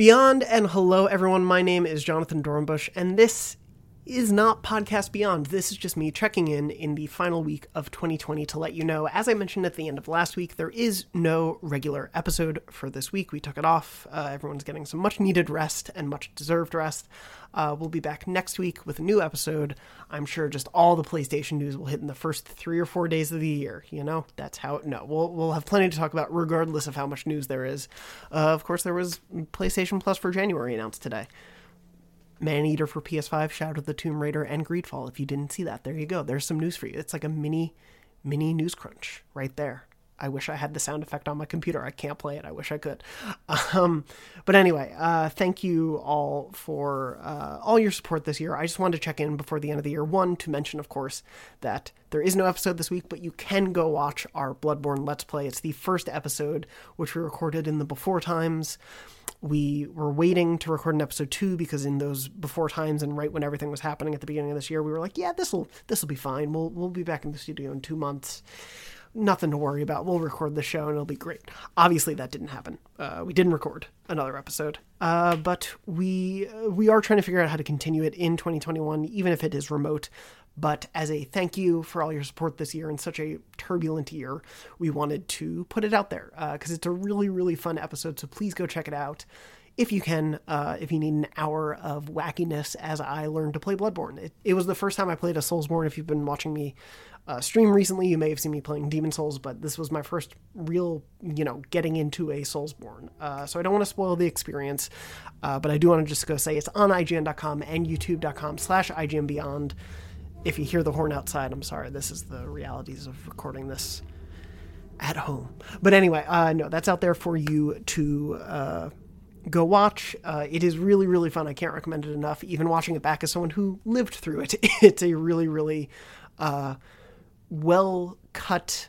Beyond and hello everyone, my name is Jonathan Dornbush, and this is not Podcast Beyond. This is just me checking in in the final week of 2020 to let you know, as I mentioned at the end of last week, there is no regular episode for this week. We took it off. Uh, everyone's getting some much needed rest and much deserved rest. Uh, we'll be back next week with a new episode. I'm sure just all the PlayStation news will hit in the first three or four days of the year. You know, that's how. It, no, we'll we'll have plenty to talk about, regardless of how much news there is. Uh, of course, there was PlayStation Plus for January announced today. Maneater for PS5, Shadow of the Tomb Raider, and Greedfall. If you didn't see that, there you go. There's some news for you. It's like a mini, mini news crunch right there. I wish I had the sound effect on my computer. I can't play it. I wish I could. Um, but anyway, uh, thank you all for uh, all your support this year. I just wanted to check in before the end of the year. One, to mention, of course, that there is no episode this week, but you can go watch our Bloodborne Let's Play. It's the first episode, which we recorded in the before times. We were waiting to record an episode two because in those before times and right when everything was happening at the beginning of this year, we were like, yeah, this will this will be fine. We'll we'll be back in the studio in two months nothing to worry about. We'll record the show and it'll be great. Obviously, that didn't happen. Uh, we didn't record another episode, uh, but we uh, we are trying to figure out how to continue it in 2021, even if it is remote. But as a thank you for all your support this year in such a turbulent year, we wanted to put it out there because uh, it's a really really fun episode. So please go check it out if you can, uh, if you need an hour of wackiness as I learned to play Bloodborne. It, it was the first time I played a Soulsborne. If you've been watching me uh, stream recently, you may have seen me playing Demon's Souls, but this was my first real, you know, getting into a Soulsborne. Uh, so I don't want to spoil the experience, uh, but I do want to just go say it's on IGN.com and YouTube.com slash IGN Beyond. If you hear the horn outside, I'm sorry. This is the realities of recording this at home. But anyway, uh, no, that's out there for you to uh, go watch. Uh, it is really, really fun. I can't recommend it enough. Even watching it back as someone who lived through it, it's a really, really uh, well cut,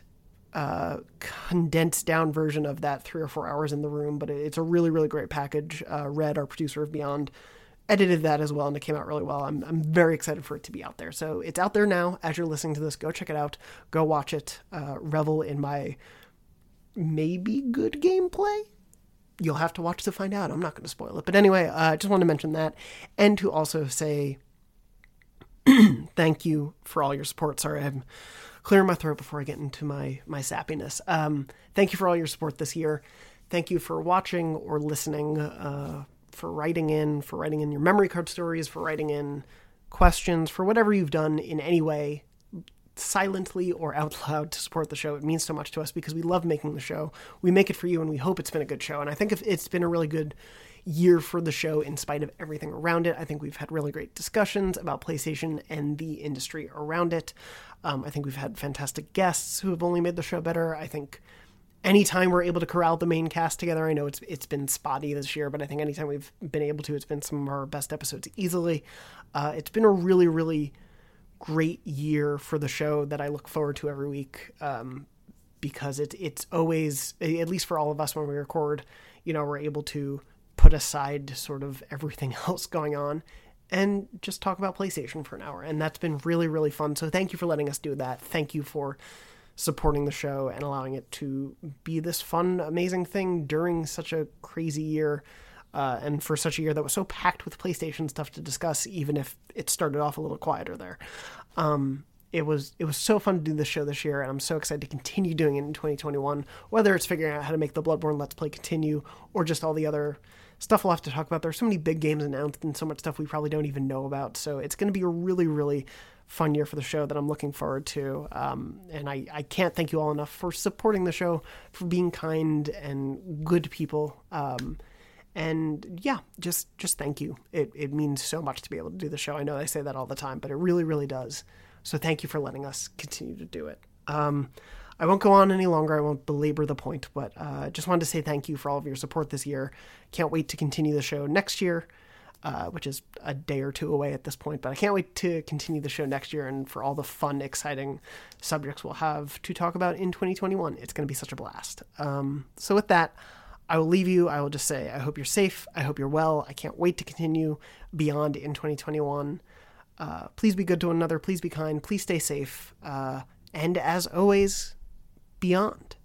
uh, condensed down version of that three or four hours in the room. But it's a really, really great package. Uh, Red, our producer of Beyond, edited that as well, and it came out really well. I'm, I'm very excited for it to be out there. So it's out there now as you're listening to this. Go check it out. Go watch it. Uh, revel in my maybe good gameplay you'll have to watch to find out. I'm not going to spoil it. But anyway, uh, I uh, just want to mention that and to also say thank you for all your support. Sorry, I'm clearing my throat before I get into my my sappiness. Um, thank you for all your support this year. Thank you for watching or listening, uh, for writing in, for writing in your memory card stories, for writing in questions, for whatever you've done in any way, silently or out loud, to support the show. It means so much to us because we love making the show. We make it for you, and we hope it's been a good show. And I think if it's been a really good year for the show in spite of everything around it. I think we've had really great discussions about PlayStation and the industry around it. Um, I think we've had fantastic guests who have only made the show better. I think anytime we're able to corral the main cast together, I know it's it's been spotty this year, but I think anytime we've been able to, it's been some of our best episodes easily. Uh, it's been a really, really great year for the show that I look forward to every week. Um, because it's it's always at least for all of us when we record, you know, we're able to put aside sort of everything else going on and just talk about PlayStation for an hour. And that's been really, really fun. So thank you for letting us do that. Thank you for supporting the show and allowing it to be this fun, amazing thing during such a crazy year. Uh, and for such a year that was so packed with PlayStation stuff to discuss, even if it started off a little quieter there. Um, it was it was so fun to do this show this year, and I'm so excited to continue doing it in 2021. Whether it's figuring out how to make the Bloodborne Let's Play continue, or just all the other stuff we'll have to talk about. There's so many big games announced and so much stuff we probably don't even know about. So it's going to be a really, really fun year for the show that I'm looking forward to. Um, and I, I can't thank you all enough for supporting the show, for being kind and good people. Um, and yeah, just just thank you. It it means so much to be able to do the show. I know I say that all the time, but it really, really does. So thank you for letting us continue to do it. Um, I won't go on any longer. I won't belabor the point, but uh, just wanted to say thank you for all of your support this year. Can't wait to continue the show next year, uh, which is a day or two away at this point. But I can't wait to continue the show next year and for all the fun, exciting subjects we'll have to talk about in 2021. It's going to be such a blast. Um, so with that. I will leave you. I will just say, I hope you're safe. I hope you're well. I can't wait to continue beyond in 2021. Uh, please be good to one another. Please be kind. Please stay safe. Uh, and as always, beyond.